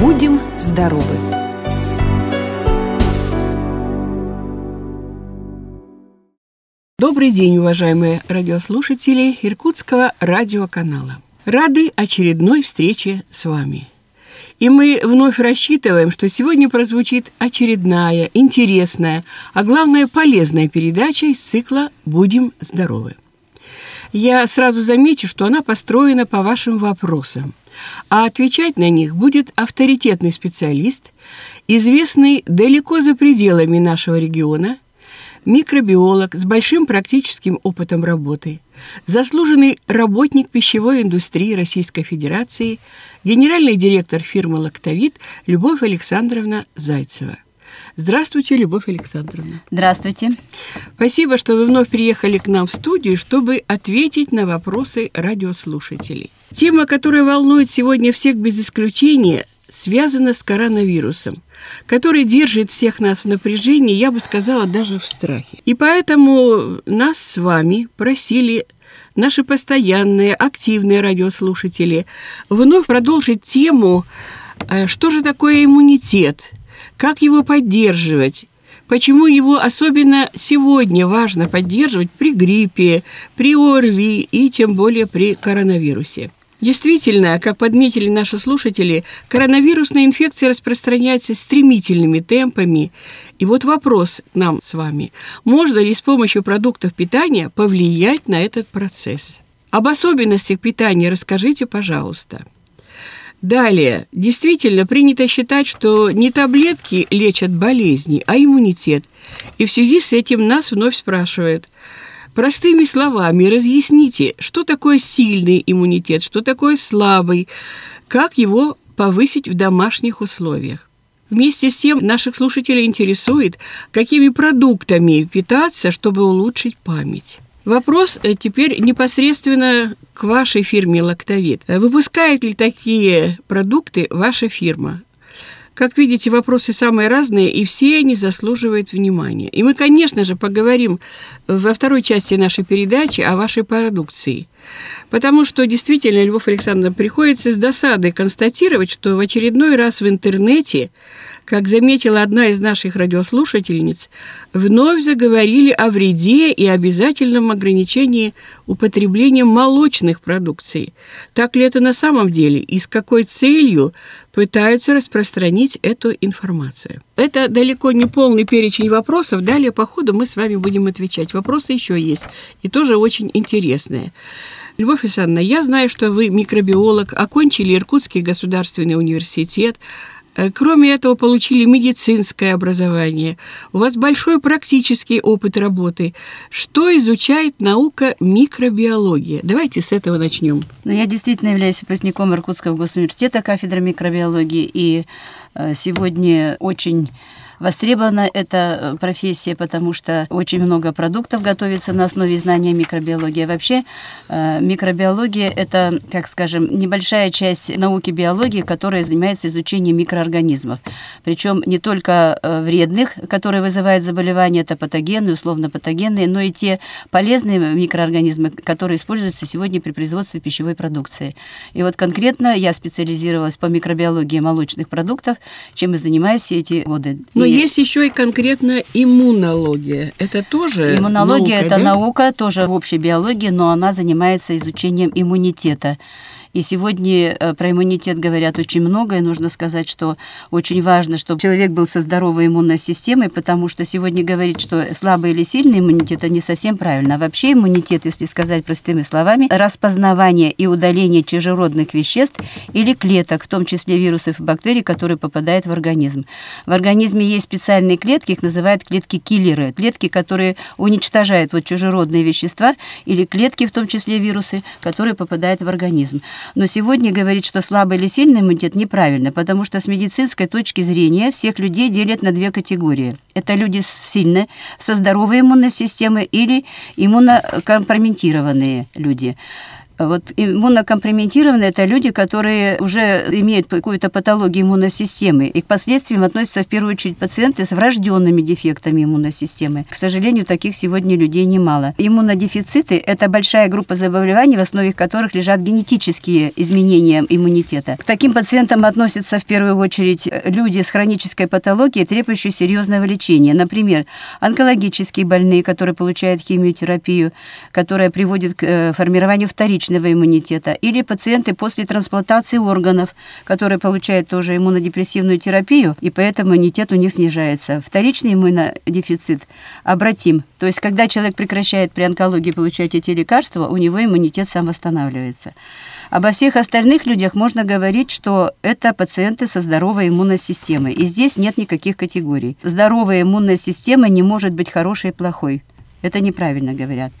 Будем здоровы! Добрый день, уважаемые радиослушатели Иркутского радиоканала. Рады очередной встрече с вами. И мы вновь рассчитываем, что сегодня прозвучит очередная, интересная, а главное полезная передача из цикла «Будем здоровы». Я сразу замечу, что она построена по вашим вопросам, а отвечать на них будет авторитетный специалист, известный далеко за пределами нашего региона – микробиолог с большим практическим опытом работы, заслуженный работник пищевой индустрии Российской Федерации, генеральный директор фирмы «Лактовит» Любовь Александровна Зайцева. Здравствуйте, Любовь Александровна. Здравствуйте. Спасибо, что вы вновь приехали к нам в студию, чтобы ответить на вопросы радиослушателей. Тема, которая волнует сегодня всех без исключения – связано с коронавирусом, который держит всех нас в напряжении, я бы сказала, даже в страхе. И поэтому нас с вами просили наши постоянные, активные радиослушатели вновь продолжить тему, э, что же такое иммунитет, как его поддерживать, почему его особенно сегодня важно поддерживать при гриппе, при ОРВИ и тем более при коронавирусе. Действительно, как подметили наши слушатели, коронавирусная инфекция распространяется стремительными темпами. И вот вопрос нам с вами. Можно ли с помощью продуктов питания повлиять на этот процесс? Об особенностях питания расскажите, пожалуйста. Далее, действительно принято считать, что не таблетки лечат болезни, а иммунитет. И в связи с этим нас вновь спрашивают – Простыми словами разъясните, что такое сильный иммунитет, что такое слабый, как его повысить в домашних условиях. Вместе с тем наших слушателей интересует, какими продуктами питаться, чтобы улучшить память. Вопрос э, теперь непосредственно к вашей фирме «Лактовит». Выпускает ли такие продукты ваша фирма? Как видите, вопросы самые разные, и все они заслуживают внимания. И мы, конечно же, поговорим во второй части нашей передачи о вашей продукции. Потому что действительно, Львов Александровна, приходится с досадой констатировать, что в очередной раз в интернете как заметила одна из наших радиослушательниц, вновь заговорили о вреде и обязательном ограничении употребления молочных продукций. Так ли это на самом деле и с какой целью пытаются распространить эту информацию? Это далеко не полный перечень вопросов. Далее по ходу мы с вами будем отвечать. Вопросы еще есть и тоже очень интересные. Любовь Александровна, я знаю, что вы микробиолог, окончили Иркутский государственный университет, кроме этого, получили медицинское образование. У вас большой практический опыт работы. Что изучает наука микробиология? Давайте с этого начнем. Ну, я действительно являюсь выпускником Иркутского госуниверситета кафедры микробиологии, и э, сегодня очень Востребована эта э, профессия, потому что очень много продуктов готовится на основе знания микробиологии. Вообще э, микробиология – это, как скажем, небольшая часть науки биологии, которая занимается изучением микроорганизмов. Причем не только э, вредных, которые вызывают заболевания, это патогенные, условно патогенные, но и те полезные микроорганизмы, которые используются сегодня при производстве пищевой продукции. И вот конкретно я специализировалась по микробиологии молочных продуктов, чем и занимаюсь все эти годы. Но есть еще и конкретно иммунология. Это тоже Иммунология это да? наука, тоже в общей биологии, но она занимается изучением иммунитета. И сегодня э, про иммунитет говорят очень много, и нужно сказать, что очень важно, чтобы человек был со здоровой иммунной системой, потому что сегодня говорить, что слабый или сильный иммунитет, это не совсем правильно. А вообще иммунитет, если сказать простыми словами, распознавание и удаление чужеродных веществ или клеток, в том числе вирусов и бактерий, которые попадают в организм. В организме есть специальные клетки, их называют клетки-киллеры, клетки, которые уничтожают вот чужеродные вещества или клетки, в том числе вирусы, которые попадают в организм. Но сегодня говорить, что слабый или сильный иммунитет, неправильно, потому что с медицинской точки зрения всех людей делят на две категории. Это люди сильные, со здоровой иммунной системой или иммунокомпрометированные люди. Вот иммунокомпрометированные – это люди, которые уже имеют какую-то патологию иммунной системы, и к последствиям относятся в первую очередь пациенты с врожденными дефектами иммунной системы. К сожалению, таких сегодня людей немало. Иммунодефициты – это большая группа заболеваний, в основе которых лежат генетические изменения иммунитета. К таким пациентам относятся в первую очередь люди с хронической патологией, требующей серьезного лечения. Например, онкологические больные, которые получают химиотерапию, которая приводит к э, формированию вторичных личного иммунитета, или пациенты после трансплантации органов, которые получают тоже иммунодепрессивную терапию, и поэтому иммунитет у них снижается. Вторичный иммунодефицит обратим. То есть, когда человек прекращает при онкологии получать эти лекарства, у него иммунитет сам восстанавливается. Обо всех остальных людях можно говорить, что это пациенты со здоровой иммунной системой. И здесь нет никаких категорий. Здоровая иммунная система не может быть хорошей и плохой. Это неправильно говорят.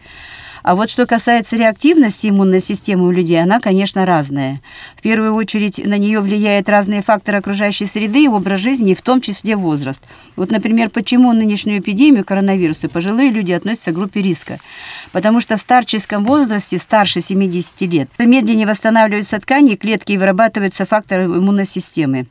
А вот что касается реактивности иммунной системы у людей, она, конечно, разная. В первую очередь на нее влияют разные факторы окружающей среды и образ жизни, в том числе возраст. Вот, например, почему нынешнюю эпидемию коронавируса пожилые люди относятся к группе риска? Потому что в старческом возрасте, старше 70 лет, медленнее восстанавливаются ткани, клетки и вырабатываются факторы иммунной системы.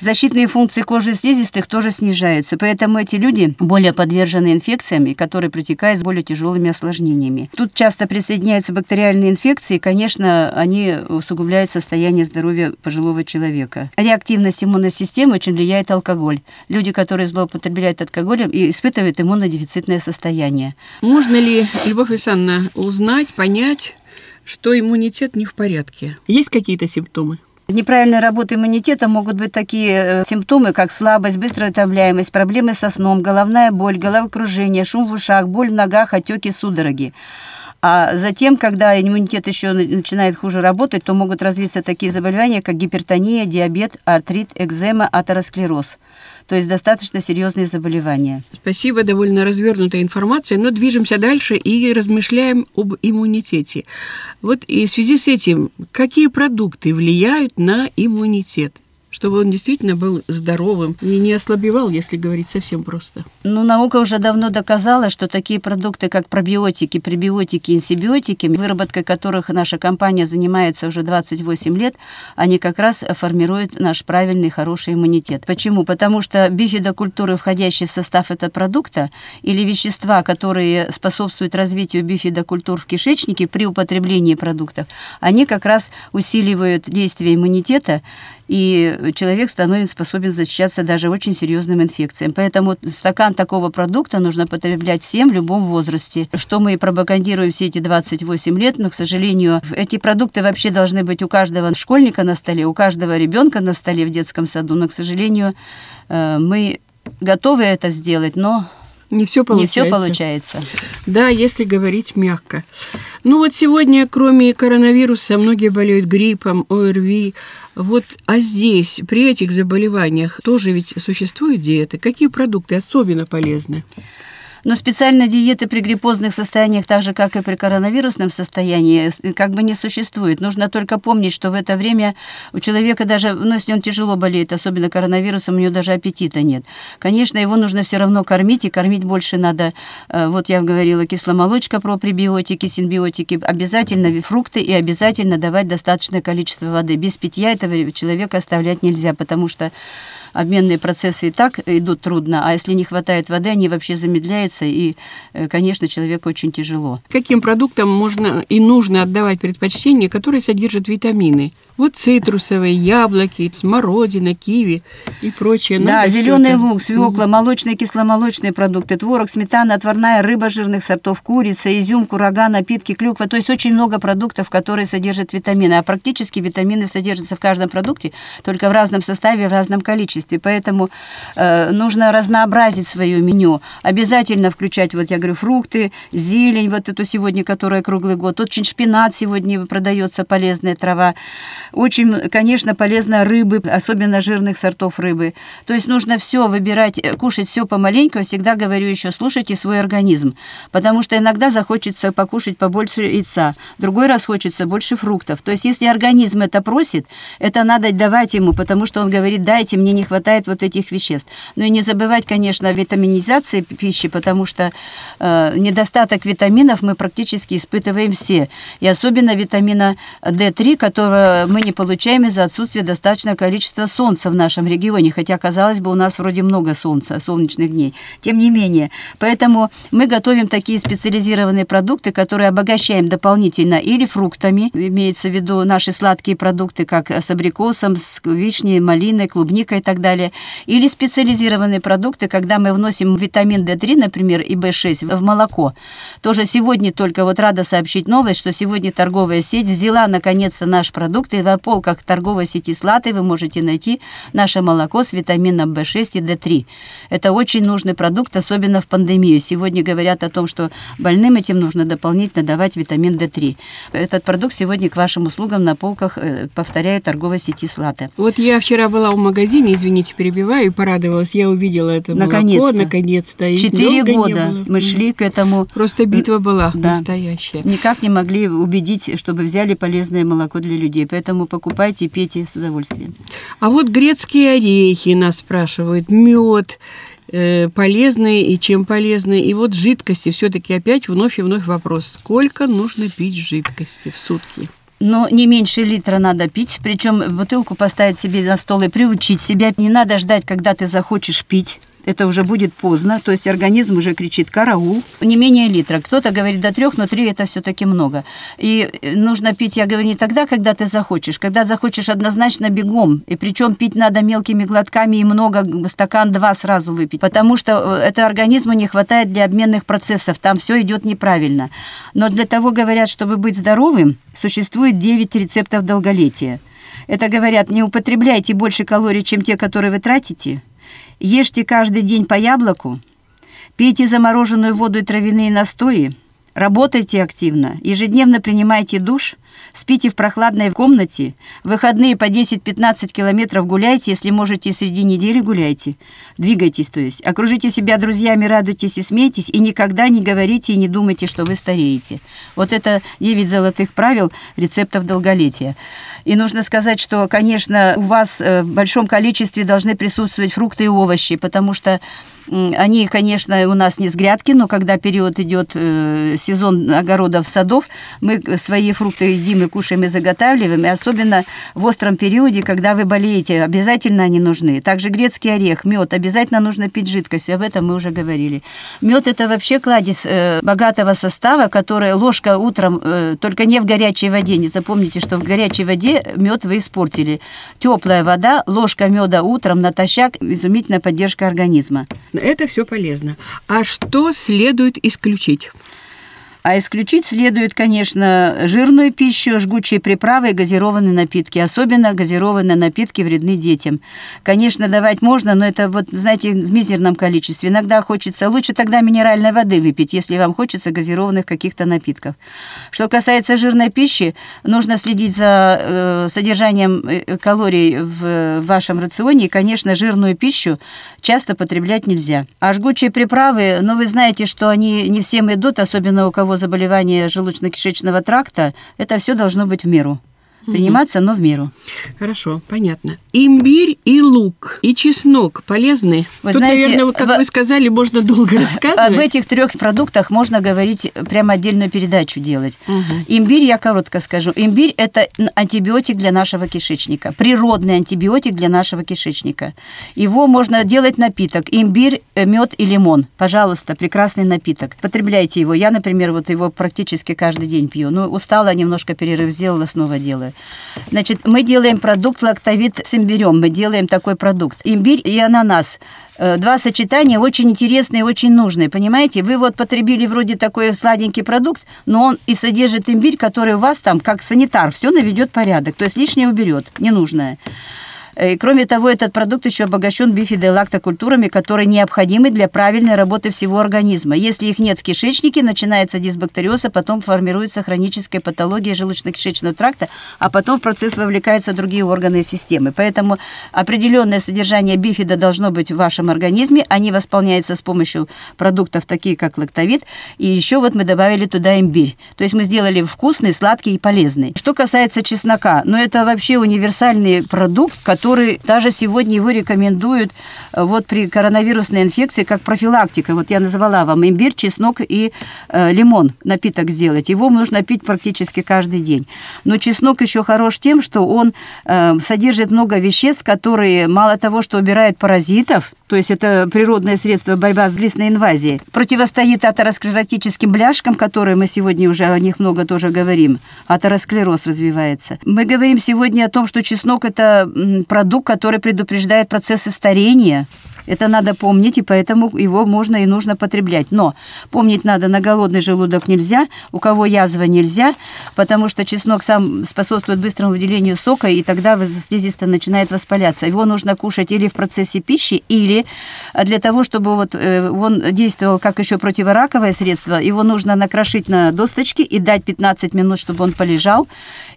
Защитные функции кожи и слизистых тоже снижаются, поэтому эти люди более подвержены инфекциям, которые протекают с более тяжелыми осложнениями. Тут часто присоединяются бактериальные инфекции, и, конечно, они усугубляют состояние здоровья пожилого человека. Реактивность иммунной системы очень влияет алкоголь. Люди, которые злоупотребляют алкоголем, и испытывают иммунодефицитное состояние. Можно ли, Любовь Александровна, узнать, понять, что иммунитет не в порядке? Есть какие-то симптомы? Неправильной работы иммунитета могут быть такие э, симптомы, как слабость, быстрая утомляемость, проблемы со сном, головная боль, головокружение, шум в ушах, боль в ногах, отеки, судороги. А затем, когда иммунитет еще начинает хуже работать, то могут развиться такие заболевания, как гипертония, диабет, артрит, экзема, атеросклероз. То есть достаточно серьезные заболевания. Спасибо, довольно развернутая информация, но движемся дальше и размышляем об иммунитете. Вот и в связи с этим, какие продукты влияют на иммунитет? Чтобы он действительно был здоровым и не ослабевал, если говорить совсем просто. Ну, наука уже давно доказала, что такие продукты, как пробиотики, пребиотики, инсибиотики, выработкой которых наша компания занимается уже 28 лет, они как раз формируют наш правильный, хороший иммунитет. Почему? Потому что бифидокультуры, входящие в состав этого продукта, или вещества, которые способствуют развитию бифидокультур в кишечнике при употреблении продуктов, они как раз усиливают действие иммунитета и человек становится способен защищаться даже очень серьезным инфекциям. Поэтому стакан такого продукта нужно потреблять всем в любом возрасте, что мы и пропагандируем все эти 28 лет, но, к сожалению, эти продукты вообще должны быть у каждого школьника на столе, у каждого ребенка на столе в детском саду, но, к сожалению, э, мы готовы это сделать, но не все получается. Не все получается. Да, если говорить мягко. Ну вот сегодня, кроме коронавируса, многие болеют гриппом, ОРВИ. Вот, а здесь, при этих заболеваниях, тоже ведь существуют диеты. Какие продукты особенно полезны? Но специальной диеты при гриппозных состояниях, так же, как и при коронавирусном состоянии, как бы не существует. Нужно только помнить, что в это время у человека даже, ну, если он тяжело болеет, особенно коронавирусом, у него даже аппетита нет. Конечно, его нужно все равно кормить, и кормить больше надо, э, вот я говорила, кисломолочка про пребиотики, синбиотики, обязательно фрукты и обязательно давать достаточное количество воды. Без питья этого человека оставлять нельзя, потому что обменные процессы и так идут трудно, а если не хватает воды, они вообще замедляются, и, э, конечно, человеку очень тяжело. Каким продуктам можно и нужно отдавать предпочтение, которые содержат витамины? Вот цитрусовые, яблоки, смородина, киви и прочее. Да, зеленый лук, свекла, молочные, кисломолочные продукты, творог, сметана, отварная рыба жирных сортов, курица, изюм, курага, напитки, клюква. То есть очень много продуктов, которые содержат витамины. А практически витамины содержатся в каждом продукте, только в разном составе, в разном количестве. Поэтому э, нужно разнообразить свое меню. Обязательно включать, вот я говорю, фрукты, зелень, вот эту сегодня, которая круглый год. Очень шпинат сегодня продается, полезная трава. Очень, конечно, полезно рыбы, особенно жирных сортов рыбы. То есть нужно все выбирать, э, кушать все помаленьку. Всегда говорю еще, слушайте свой организм. Потому что иногда захочется покушать побольше яйца, другой раз хочется больше фруктов. То есть если организм это просит, это надо давать ему, потому что он говорит, дайте, мне не хватает вот этих веществ. Ну и не забывать, конечно, о витаминизации пищи, потому что э, недостаток витаминов мы практически испытываем все. И особенно витамина D3, которого мы не получаем из-за отсутствия достаточного количества солнца в нашем регионе, хотя, казалось бы, у нас вроде много солнца, солнечных дней. Тем не менее, поэтому мы готовим такие специализированные продукты, которые обогащаем дополнительно или фруктами, имеется в виду наши сладкие продукты, как с абрикосом, с вишней, малиной, клубникой и так далее, или специализированные продукты, когда мы вносим витамин D3, например, и B6 в молоко. Тоже сегодня только вот рада сообщить новость, что сегодня торговая сеть взяла наконец-то наш продукт, и в полках торговой сети Слаты вы можете найти наше молоко с витамином B6 и D3. Это очень нужный продукт, особенно в пандемию. Сегодня говорят о том, что больным этим нужно дополнительно давать витамин D3. Этот продукт сегодня к вашим услугам на полках, э, повторяю, торговой сети Слаты. Вот я вчера была в магазине, извините, перебиваю, и порадовалась. Я увидела это наконец-то. молоко, наконец-то. Четыре года мы шли к этому. Просто битва была да. настоящая. Никак не могли убедить, чтобы взяли полезное молоко для людей. Поэтому покупайте, пейте с удовольствием. А вот грецкие орехи нас спрашивают, мед, э, полезные и чем полезные. И вот жидкости, все-таки опять вновь и вновь вопрос, сколько нужно пить жидкости в сутки? Но не меньше литра надо пить, причем бутылку поставить себе на стол и приучить себя. Не надо ждать, когда ты захочешь пить это уже будет поздно, то есть организм уже кричит «караул». Не менее литра. Кто-то говорит до трех, но три это все-таки много. И нужно пить, я говорю, не тогда, когда ты захочешь. Когда захочешь однозначно бегом. И причем пить надо мелкими глотками и много, стакан два сразу выпить. Потому что э, это организму не хватает для обменных процессов. Там все идет неправильно. Но для того, говорят, чтобы быть здоровым, существует 9 рецептов долголетия. Это говорят, не употребляйте больше калорий, чем те, которые вы тратите – Ешьте каждый день по яблоку, пейте замороженную воду и травяные настои, работайте активно, ежедневно принимайте душ, спите в прохладной комнате, выходные по 10-15 километров гуляйте, если можете среди недели гуляйте, двигайтесь, то есть, окружите себя друзьями, радуйтесь и смейтесь, и никогда не говорите и не думайте, что вы стареете. Вот это 9 золотых правил рецептов долголетия. И нужно сказать, что, конечно, у вас э, в большом количестве должны присутствовать фрукты и овощи, потому что они, конечно, у нас не с грядки, но когда период идет э, сезон огородов, садов, мы свои фрукты едим и кушаем и заготавливаем, и особенно в остром периоде, когда вы болеете, обязательно они нужны. Также грецкий орех, мед, обязательно нужно пить жидкость, об этом мы уже говорили. Мед это вообще кладезь э, богатого состава, которая ложка утром, э, только не в горячей воде, не запомните, что в горячей воде мед вы испортили. Теплая вода, ложка меда утром натощак, изумительная поддержка организма. Это все полезно. А что следует исключить? А исключить следует, конечно, жирную пищу, жгучие приправы и газированные напитки. Особенно газированные напитки вредны детям. Конечно, давать можно, но это вот, знаете, в мизерном количестве. Иногда хочется, лучше тогда минеральной воды выпить, если вам хочется газированных каких-то напитков. Что касается жирной пищи, нужно следить за э, содержанием э, калорий в вашем рационе. И, конечно, жирную пищу часто потреблять нельзя. А жгучие приправы, ну, вы знаете, что они не всем идут, особенно у кого того заболевания желудочно-кишечного тракта, это все должно быть в меру приниматься, но в меру. Хорошо, понятно. Имбирь и лук, и чеснок полезны? Вы Тут, знаете, наверное, вот, как в... вы сказали, можно долго рассказывать. Об этих трех продуктах можно говорить, прямо отдельную передачу делать. Угу. Имбирь, я коротко скажу. Имбирь – это антибиотик для нашего кишечника, природный антибиотик для нашего кишечника. Его можно делать напиток. Имбирь, э, мед и лимон. Пожалуйста, прекрасный напиток. Потребляйте его. Я, например, вот его практически каждый день пью. Ну, устала, немножко перерыв сделала, снова делаю. Значит, мы делаем продукт лактовит с имбирем. Мы делаем такой продукт. Имбирь и ананас э, два сочетания очень интересные, очень нужные, понимаете? Вы вот потребили вроде такой сладенький продукт, но он и содержит имбирь, который у вас там, как санитар, все наведет порядок, то есть лишнее уберет, ненужное. Э, и, кроме того, этот продукт еще обогащен бифидолактокультурами, которые необходимы для правильной работы всего организма. Если их нет в кишечнике, начинается дисбактериоз, а потом формируется хроническая патология желудочно-кишечного тракта, а потом в процесс вовлекаются другие органы и системы. Поэтому определенное содержание бифида должно быть в вашем организме. Они восполняются с помощью продуктов, такие как лактовид. И еще вот мы добавили туда имбирь. То есть мы сделали вкусный, сладкий и полезный. Что касается чеснока, ну это вообще универсальный продукт, который который даже сегодня его рекомендуют э, вот при коронавирусной инфекции как профилактика. Вот я назвала вам имбирь, чеснок и э, лимон напиток сделать. Его нужно пить практически каждый день. Но чеснок еще хорош тем, что он э, содержит много веществ, которые мало того, что убирают паразитов, то есть это природное средство борьба с листной инвазией, противостоит атеросклеротическим бляшкам, которые мы сегодня уже о них много тоже говорим. Атеросклероз развивается. Мы говорим сегодня о том, что чеснок – это продукт, который предупреждает процессы старения. Это надо помнить, и поэтому его можно и нужно потреблять. Но помнить надо, на голодный желудок нельзя, у кого язва нельзя, потому что чеснок сам способствует быстрому выделению сока, и тогда слизистая начинает воспаляться. Его нужно кушать или в процессе пищи, или для того, чтобы вот э, он действовал как еще противораковое средство, его нужно накрошить на досточке и дать 15 минут, чтобы он полежал,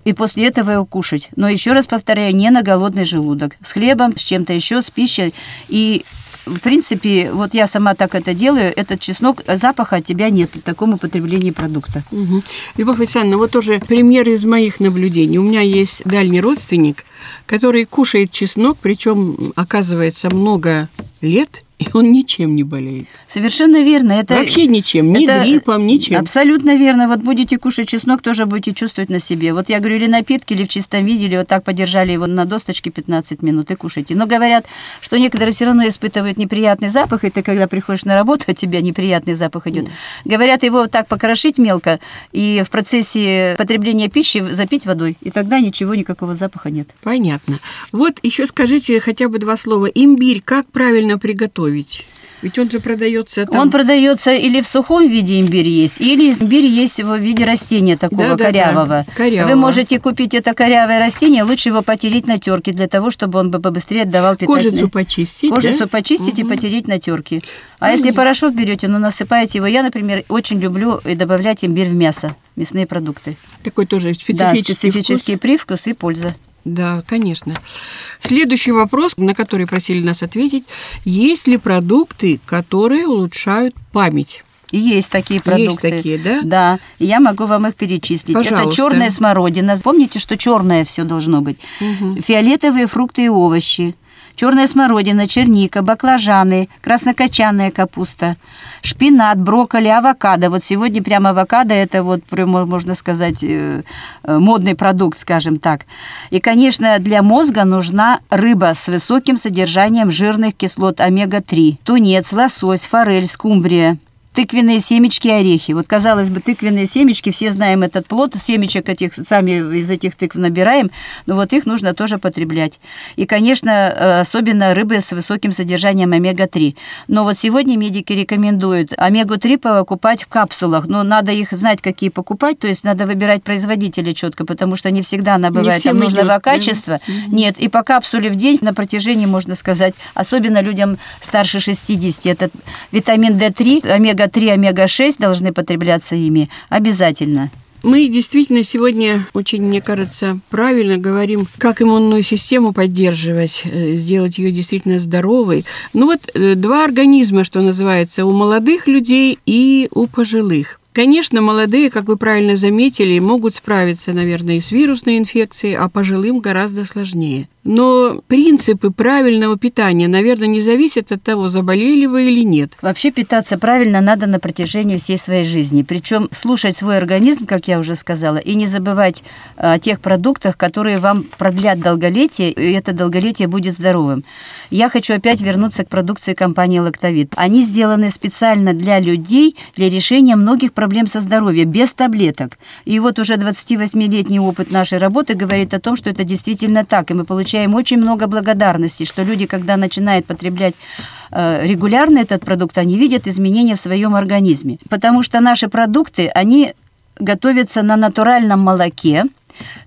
и после этого его кушать. Но еще раз повторяю, не на голодный желудок. С хлебом, с чем-то еще, с пищей. И в принципе, вот я сама так это делаю, этот чеснок, запаха от тебя нет при таком употреблении продукта. Угу. Любовь Александровна, вот тоже пример из моих наблюдений. У меня есть дальний родственник, который кушает чеснок, причем, оказывается, много лет, и он ничем не болеет. Совершенно верно. Это, Вообще ничем, ни это гриппом, ничем. Абсолютно верно. Вот будете кушать чеснок, тоже будете чувствовать на себе. Вот я говорю, или напитки, или в чистом виде, или вот так подержали его на досточке 15 минут и кушайте. Но говорят, что некоторые все равно испытывают неприятный запах, и ты, когда приходишь на работу, от тебя неприятный запах идет. Mm. Говорят, его вот так покрошить мелко, и в процессе потребления пищи запить водой, и тогда ничего, никакого запаха нет. Понятно. Вот еще скажите хотя бы два слова. Имбирь как правильно приготовить? Приготовить? Ведь он же продается там... Он продается или в сухом виде имбирь есть, или имбирь есть в виде растения такого да, корявого. Да, да. корявого. Вы можете купить это корявое растение, лучше его потереть на терке для того, чтобы он бы побыстрее отдавал питательные... Кожицу почистить, Кожицу да? почистить угу. и потереть на терке. А если порошок берете, ну насыпаете его. Я, например, очень люблю добавлять имбирь в мясо, мясные продукты. Такой тоже специфический, да, специфический вкус. привкус и польза. Да, конечно. Следующий вопрос, на который просили нас ответить. Есть ли продукты, которые улучшают память? Есть такие продукты. Есть такие, да? Да. Я могу вам их перечислить. Пожалуйста. Это черная смородина. Помните, что черное все должно быть. Угу. Фиолетовые фрукты и овощи черная смородина, черника, баклажаны, краснокочанная капуста, шпинат, брокколи, авокадо. Вот сегодня прямо авокадо – это вот, можно сказать, э, э, модный продукт, скажем так. И, конечно, для мозга нужна рыба с высоким содержанием жирных кислот омега-3, тунец, лосось, форель, скумбрия тыквенные семечки и орехи. Вот, казалось бы, тыквенные семечки, все знаем этот плод, семечек этих, сами из этих тыкв набираем, но вот их нужно тоже потреблять. И, конечно, э, особенно рыбы с высоким содержанием омега-3. Но вот сегодня медики рекомендуют омегу-3 покупать в капсулах, но надо их знать, какие покупать, то есть надо выбирать производителя четко, потому что не всегда она бывает там нужного идет, качества. Да? Нет, и по капсуле в день на протяжении, можно сказать, особенно людям старше 60, это витамин D3, омега омега-3, омега-6 должны потребляться ими обязательно. Мы действительно сегодня очень, мне кажется, правильно говорим, как иммунную систему поддерживать, э, сделать ее действительно здоровой. Ну вот э, два организма, что называется, у молодых людей и у пожилых. Конечно, молодые, как вы правильно заметили, могут справиться, наверное, и с вирусной инфекцией, а пожилым гораздо сложнее. Но принципы правильного питания, наверное, не зависят от того, заболели вы или нет. Вообще питаться правильно надо на протяжении всей своей жизни. Причем слушать свой организм, как я уже сказала, и не забывать о тех продуктах, которые вам продлят долголетие, и это долголетие будет здоровым. Я хочу опять вернуться к продукции компании «Лактовит». Они сделаны специально для людей, для решения многих проблем со здоровьем, без таблеток. И вот уже 28-летний опыт нашей работы говорит о том, что это действительно так, и мы получаем получаем очень много благодарности, что люди, когда начинают потреблять э, регулярно этот продукт, они видят изменения в своем организме. Потому что наши продукты, они готовятся на натуральном молоке,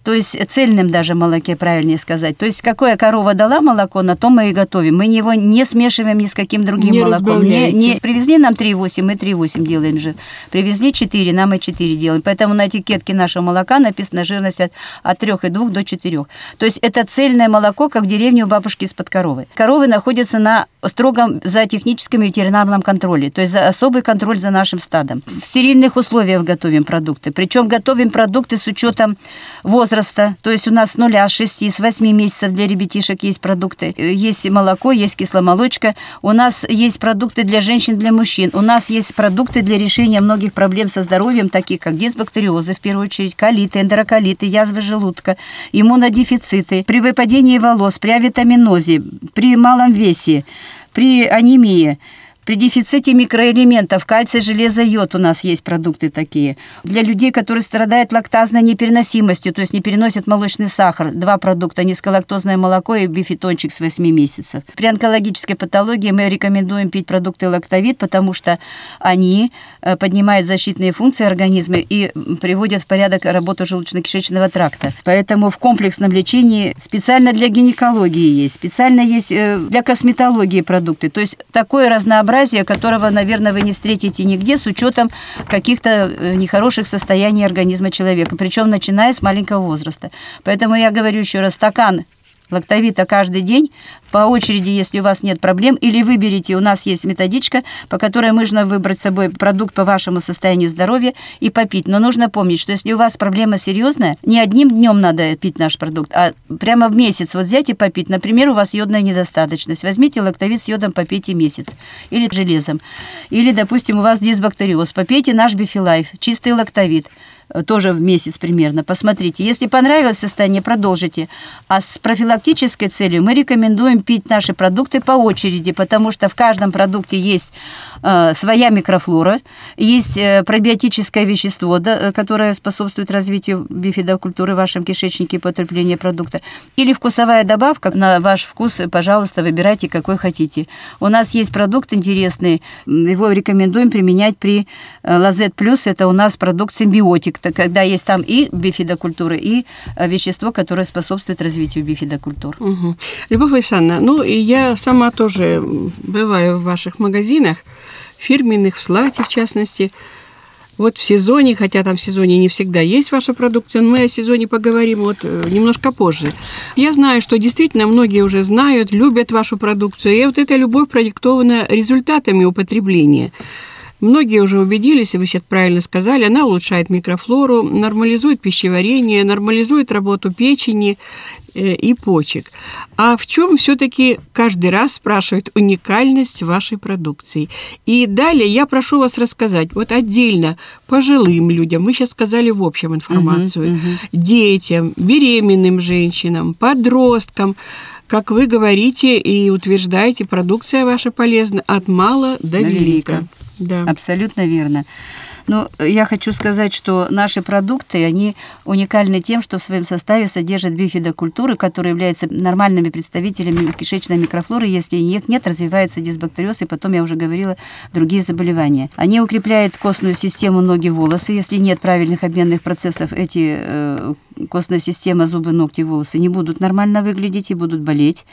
то есть цельным даже молоке, правильнее сказать. То есть какое корова дала молоко, на то мы и готовим. Мы его не смешиваем ни с каким другим не молоком. Не, не, привезли нам 3,8, мы 3,8 делаем же. Привезли 4, нам и 4 делаем. Поэтому на этикетке нашего молока написана жирность от, от 3,2 до 4. То есть это цельное молоко, как в деревне у бабушки из-под коровы. Коровы находятся на строгом зоотехническом и ветеринарном контроле, то есть за особый контроль за нашим стадом. В стерильных условиях готовим продукты. Причем готовим продукты с учетом возраста, то есть у нас с нуля, с 6, с 8 месяцев для ребятишек есть продукты. Есть молоко, есть кисломолочка. У нас есть продукты для женщин, для мужчин. У нас есть продукты для решения многих проблем со здоровьем, такие как дисбактериозы, в первую очередь, колиты, эндороколиты, язвы желудка, иммунодефициты, при выпадении волос, при авитаминозе, при малом весе, при анемии – при дефиците микроэлементов, кальция, железа, йод у нас есть продукты такие. Для людей, которые страдают лактазной непереносимостью, то есть не переносят молочный сахар, два продукта, низколактозное молоко и бифитончик с 8 месяцев. При онкологической патологии мы рекомендуем пить продукты лактовид, потому что они э, поднимают защитные функции организма и приводят в порядок работу желудочно-кишечного тракта. Поэтому в комплексном лечении специально для гинекологии есть, специально есть э, для косметологии продукты. То есть такое разнообразие разнообразие, которого, наверное, вы не встретите нигде с учетом каких-то э, нехороших состояний организма человека, причем начиная с маленького возраста. Поэтому я говорю еще раз, стакан лактовита каждый день по очереди, если у вас нет проблем, или выберите, у нас есть методичка, по которой можно выбрать с собой продукт по вашему состоянию здоровья и попить. Но нужно помнить, что если у вас проблема серьезная, не одним днем надо пить наш продукт, а прямо в месяц вот взять и попить. Например, у вас йодная недостаточность. Возьмите лактовит с йодом, попейте месяц. Или железом. Или, допустим, у вас дисбактериоз. Попейте наш бифилайф, чистый лактовит. Э, тоже в месяц примерно. Посмотрите. Если понравилось состояние, продолжите. А с профилактической целью мы рекомендуем пить наши продукты по очереди, потому что в каждом продукте есть э, своя микрофлора, есть э, пробиотическое вещество, да, э, которое способствует развитию бифидокультуры в вашем кишечнике и потреблению продукта. Или вкусовая добавка на ваш вкус, пожалуйста, выбирайте, какой хотите. У нас есть продукт интересный, его рекомендуем применять при э, Лазет Плюс. Это у нас продукт симбиотик когда есть там и бифидокультуры, и э, вещество, которое способствует развитию бифидокультур. Угу. Любовь Александровна, ну и я сама тоже бываю в ваших магазинах, фирменных, в Слате в частности. Вот в сезоне, хотя там в сезоне не всегда есть ваша продукция, но мы о сезоне поговорим вот э, немножко позже. Я знаю, что действительно многие уже знают, любят вашу продукцию, и вот эта любовь продиктована результатами употребления. Многие уже убедились, и вы сейчас правильно сказали, она улучшает микрофлору, нормализует пищеварение, нормализует работу печени э, и почек. А в чем все-таки каждый раз спрашивают уникальность вашей продукции? И далее я прошу вас рассказать вот отдельно пожилым людям, мы сейчас сказали в общем информацию, uh-huh, uh-huh. детям, беременным женщинам, подросткам, как вы говорите и утверждаете, продукция ваша полезна от мала до, до велика. велика. Да. Абсолютно верно. Но я хочу сказать, что наши продукты, они уникальны тем, что в своем составе содержат бифидокультуры, которые являются нормальными представителями кишечной микрофлоры. Если их нет, развивается дисбактериоз, и потом, я уже говорила, другие заболевания. Они укрепляют костную систему ноги, волосы. Если нет правильных обменных процессов, эти э, костная система, зубы, ногти, волосы не будут нормально выглядеть и будут болеть.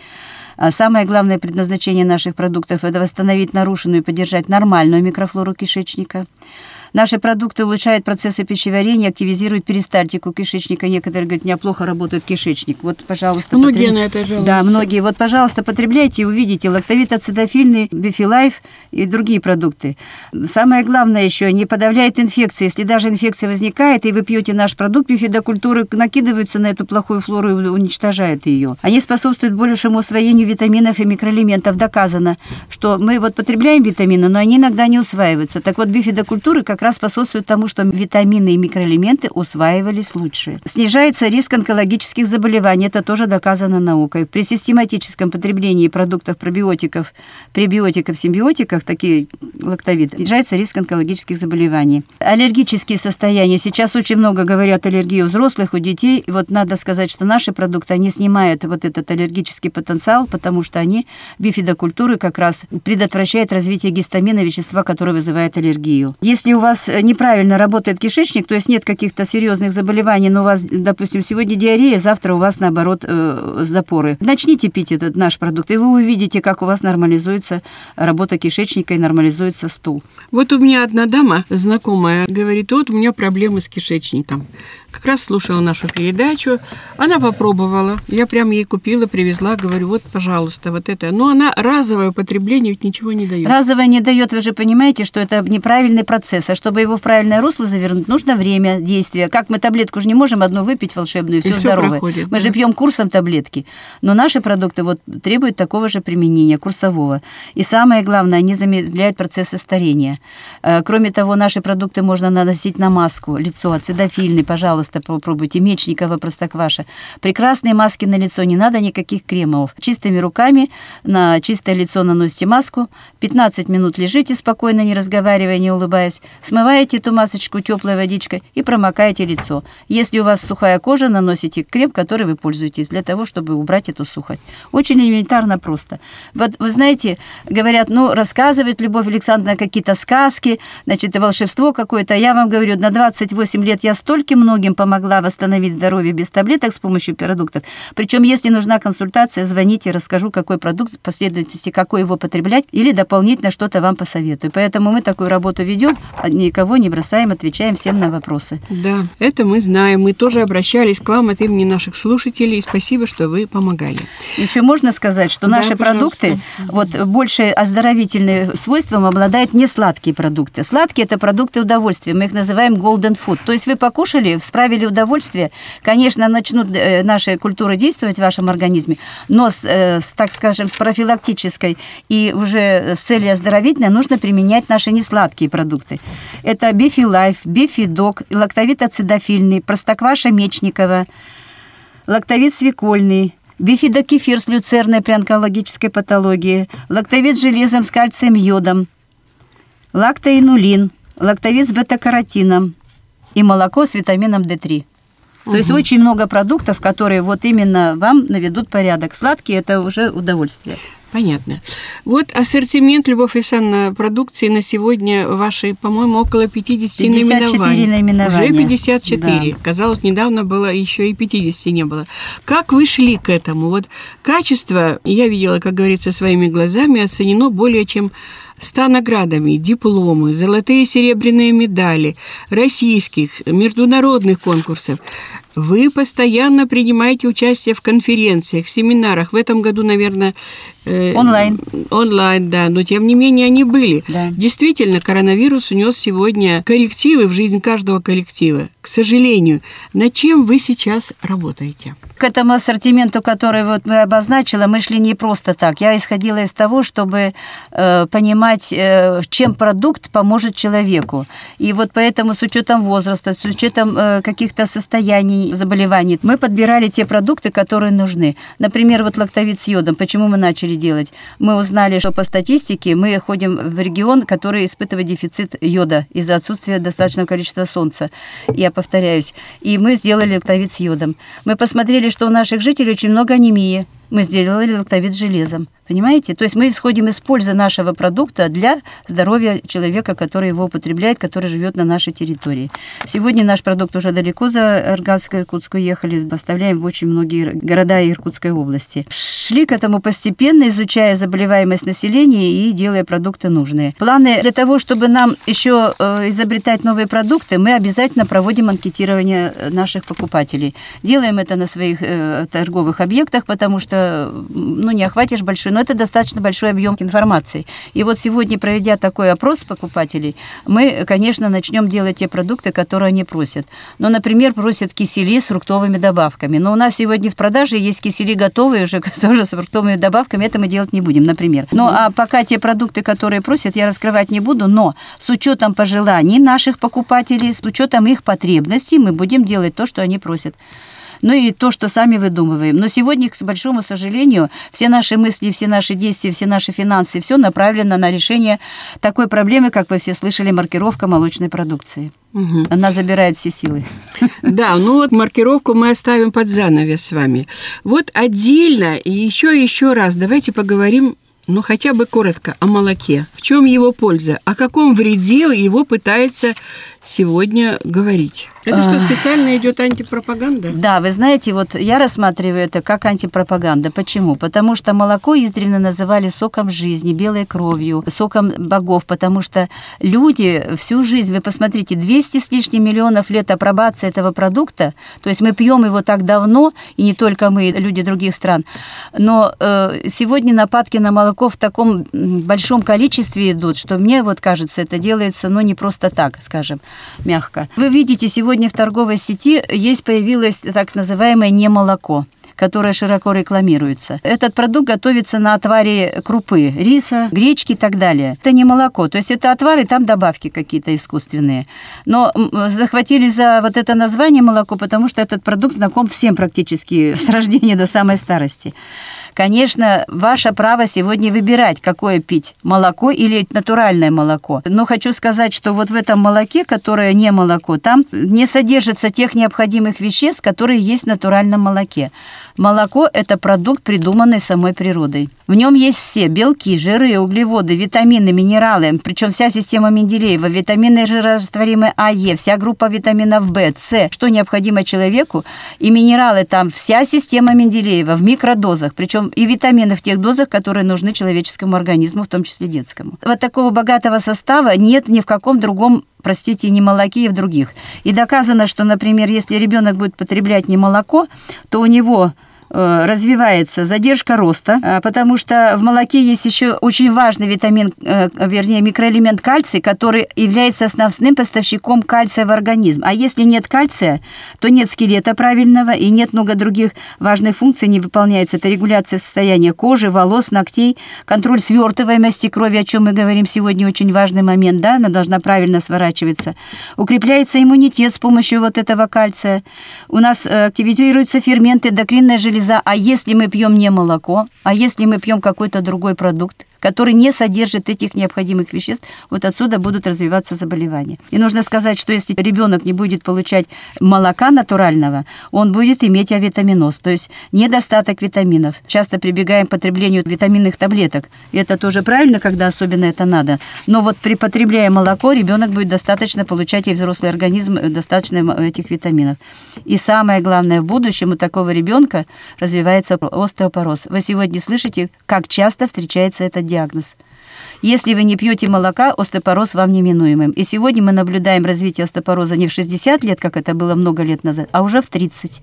А самое главное предназначение наших продуктов – это восстановить нарушенную и поддержать нормальную микрофлору кишечника. Наши продукты улучшают процессы пищеварения, активизируют перистальтику кишечника. Некоторые говорят, у меня плохо работает кишечник. Вот, пожалуйста. Многие потреб... на это жалуются. Да, многие. Вот, пожалуйста, потребляйте и увидите лактовит ацидофильный, бифилайф и другие продукты. Самое главное еще, не подавляет инфекции. Если даже инфекция возникает, и вы пьете наш продукт бифидокультуры, накидываются на эту плохую флору и уничтожают ее. Они способствуют большему усвоению витаминов и микроэлементов. Доказано, что мы вот потребляем витамины, но они иногда не усваиваются. Так вот, бифидокультуры как раз способствует тому, что витамины и микроэлементы усваивались лучше. Снижается риск онкологических заболеваний, это тоже доказано наукой. При систематическом потреблении продуктов пробиотиков, пребиотиков, симбиотиков, такие лактовид, снижается риск онкологических заболеваний. Аллергические состояния. Сейчас очень много говорят аллергии у взрослых, у детей. вот надо сказать, что наши продукты, они снимают вот этот аллергический потенциал, потому что они бифидокультуры как раз предотвращают развитие гистамина, вещества, которое вызывает аллергию. Если у вас вас неправильно работает кишечник, то есть нет каких-то серьезных заболеваний, но у вас, допустим, сегодня диарея, завтра у вас, наоборот, э, запоры. Начните пить этот наш продукт, и вы увидите, как у вас нормализуется работа кишечника и нормализуется стул. Вот у меня одна дама, знакомая, говорит, вот у меня проблемы с кишечником. Как раз слушала нашу передачу. Она попробовала. Я прям ей купила, привезла, говорю, вот, пожалуйста, вот это. Но она разовое употребление ведь ничего не дает. Разовое не дает, вы же понимаете, что это неправильный процесс. А чтобы его в правильное русло завернуть, нужно время действия. Как мы таблетку же не можем одну выпить волшебную, и все здоровое. Проходит, мы да. же пьем курсом таблетки. Но наши продукты вот требуют такого же применения, курсового. И самое главное, они замедляют процессы старения. Э, кроме того, наши продукты можно наносить на маску, лицо, ацидофильный, пожалуйста, попробуйте, Мечникова, Простокваша. Прекрасные маски на лицо, не надо никаких кремов. Чистыми руками на чистое лицо наносите маску, 15 минут лежите спокойно, не разговаривая, не улыбаясь, смываете эту масочку теплой водичкой и промокаете лицо. Если у вас сухая кожа, наносите крем, который вы пользуетесь, для того, чтобы убрать эту сухость. Очень элементарно просто. Вот вы знаете, говорят, ну, рассказывает Любовь Александровна какие-то сказки, значит, волшебство какое-то. Я вам говорю, на 28 лет я столько многим помогла восстановить здоровье без таблеток с помощью продуктов. Причем, если нужна консультация, звоните, расскажу, какой продукт, последовательности, какой его потреблять, или дополнительно что-то вам посоветую. Поэтому мы такую работу ведем, а никого не бросаем, отвечаем всем на вопросы. Да, это мы знаем. Мы тоже обращались к вам от имени наших слушателей. Спасибо, что вы помогали. Еще можно сказать, что да, наши пожалуйста. продукты, вот больше оздоровительные свойством обладают не сладкие продукты. Сладкие – это продукты удовольствия. Мы их называем golden food. То есть вы покушали, справили удовольствие. Конечно, начнут э, наши культуры действовать в вашем организме, но, с, э, с, так скажем, с профилактической и уже с целью оздоровительной нужно применять наши несладкие продукты. Это Бифилайф, Бифидок, лактовит ацидофильный, простокваша мечникова, лактовит свекольный, бифидокефир с люцерной при онкологической патологии, лактовит с железом с кальцием йодом, лактоинулин, лактовит с бета-каротином и молоко с витамином D3. То угу. есть очень много продуктов, которые вот именно вам наведут порядок. Сладкие – это уже удовольствие. Понятно. Вот ассортимент, Любовь Александровна, продукции на сегодня вашей, по-моему, около 50 наименований. наименования. Уже 54. Да. Казалось, недавно было еще и 50 не было. Как вы шли к этому? Вот качество, я видела, как говорится, своими глазами, оценено более чем 100 наградами, дипломы, золотые и серебряные медали российских, международных конкурсов. Вы постоянно принимаете участие в конференциях, семинарах. В этом году, наверное, Э, онлайн. Онлайн, да, но тем не менее они были. Да. Действительно, коронавирус унес сегодня коррективы в жизнь каждого коллектива. К сожалению, над чем вы сейчас работаете? К этому ассортименту, который вот мы обозначила, мы шли не просто так. Я исходила из того, чтобы э, понимать, э, чем продукт поможет человеку. И вот поэтому с учетом возраста, с учетом э, каких-то состояний, заболеваний, мы подбирали те продукты, которые нужны. Например, вот лактовит с йодом. Почему мы начали делать, мы узнали, что по статистике мы ходим в регион, который испытывает дефицит йода из-за отсутствия достаточного количества солнца. Я повторяюсь. И мы сделали лактовид с йодом. Мы посмотрели, что у наших жителей очень много анемии. Мы сделали лактовид железом. Понимаете? То есть мы исходим из пользы нашего продукта для здоровья человека, который его употребляет, который живет на нашей территории. Сегодня наш продукт уже далеко за Арганскую Иркутск уехали, поставляем в очень многие города Иркутской области. Шли к этому постепенно, изучая заболеваемость населения и делая продукты нужные. Планы для того, чтобы нам еще э, изобретать новые продукты, мы обязательно проводим анкетирование наших покупателей. Делаем это на своих э, торговых объектах, потому что ну, не охватишь большой но это достаточно большой объем информации. И вот сегодня, проведя такой опрос покупателей, мы, конечно, начнем делать те продукты, которые они просят. Ну, например, просят кисели с фруктовыми добавками. Но у нас сегодня в продаже есть кисели готовые уже, тоже с фруктовыми добавками. Это мы делать не будем, например. Ну, а пока те продукты, которые просят, я раскрывать не буду, но с учетом пожеланий наших покупателей, с учетом их потребностей, мы будем делать то, что они просят ну и то, что сами выдумываем. Но сегодня, к большому сожалению, все наши мысли, все наши действия, все наши финансы, все направлено на решение такой проблемы, как вы все слышали, маркировка молочной продукции. Угу. Она забирает все силы. Да, ну вот маркировку мы оставим под занавес с вами. Вот отдельно и еще еще раз давайте поговорим ну хотя бы коротко о молоке. В чем его польза? О каком вреде его пытается сегодня говорить? Это что, специально идет антипропаганда? Да, вы знаете, вот я рассматриваю это как антипропаганда. Почему? Потому что молоко издревле называли соком жизни, белой кровью, соком богов, потому что люди всю жизнь, вы посмотрите, 200 с лишним миллионов лет апробации этого продукта, то есть мы пьем его так давно, и не только мы, люди других стран, но э, сегодня нападки на молоко в таком большом количестве идут, что мне вот кажется, это делается, ну, не просто так, скажем, мягко. Вы видите, сегодня в торговой сети есть появилось так называемое немолоко которое широко рекламируется. Этот продукт готовится на отваре крупы, риса, гречки и так далее. Это не молоко, то есть это отвары, там добавки какие-то искусственные. Но захватили за вот это название молоко, потому что этот продукт знаком всем практически с рождения до самой старости. Конечно, ваше право сегодня выбирать, какое пить, молоко или натуральное молоко. Но хочу сказать, что вот в этом молоке, которое не молоко, там не содержится тех необходимых веществ, которые есть в натуральном молоке. Молоко – это продукт, придуманный самой природой. В нем есть все белки, жиры, углеводы, витамины, минералы, причем вся система Менделеева, витамины жирорастворимые А, Е, вся группа витаминов В, С, что необходимо человеку, и минералы там, вся система Менделеева в микродозах, причем и витамины в тех дозах, которые нужны человеческому организму, в том числе детскому. Вот такого богатого состава нет ни в каком другом простите, не молоке и в других. И доказано, что, например, если ребенок будет потреблять не молоко, то у него развивается задержка роста, э, потому что в молоке есть еще очень важный витамин, э, вернее, микроэлемент кальций, который является основным поставщиком кальция в организм. А если нет кальция, то нет скелета правильного и нет много других важных функций не выполняется. Это регуляция состояния кожи, волос, ногтей, контроль свертываемости крови, о чем мы говорим сегодня, очень важный момент, да, она должна правильно сворачиваться. Укрепляется иммунитет с помощью вот этого кальция. У нас активизируются ферменты, эндокринная железа, железа, а если мы пьем не молоко, а если мы пьем какой-то другой продукт, который не содержит этих необходимых веществ, вот отсюда будут развиваться заболевания. И нужно сказать, что если ребенок не будет получать молока натурального, он будет иметь авитаминоз, то есть недостаток витаминов. Часто прибегаем к потреблению витаминных таблеток. Это тоже правильно, когда особенно это надо. Но вот при потребляя молоко, ребенок будет достаточно получать, и взрослый организм достаточно этих витаминов. И самое главное, в будущем у такого ребенка развивается остеопороз. Вы сегодня слышите, как часто встречается этот диагноз. Если вы не пьете молока, остеопороз вам неминуемым. И сегодня мы наблюдаем развитие остеопороза не в 60 лет, как это было много лет назад, а уже в 30.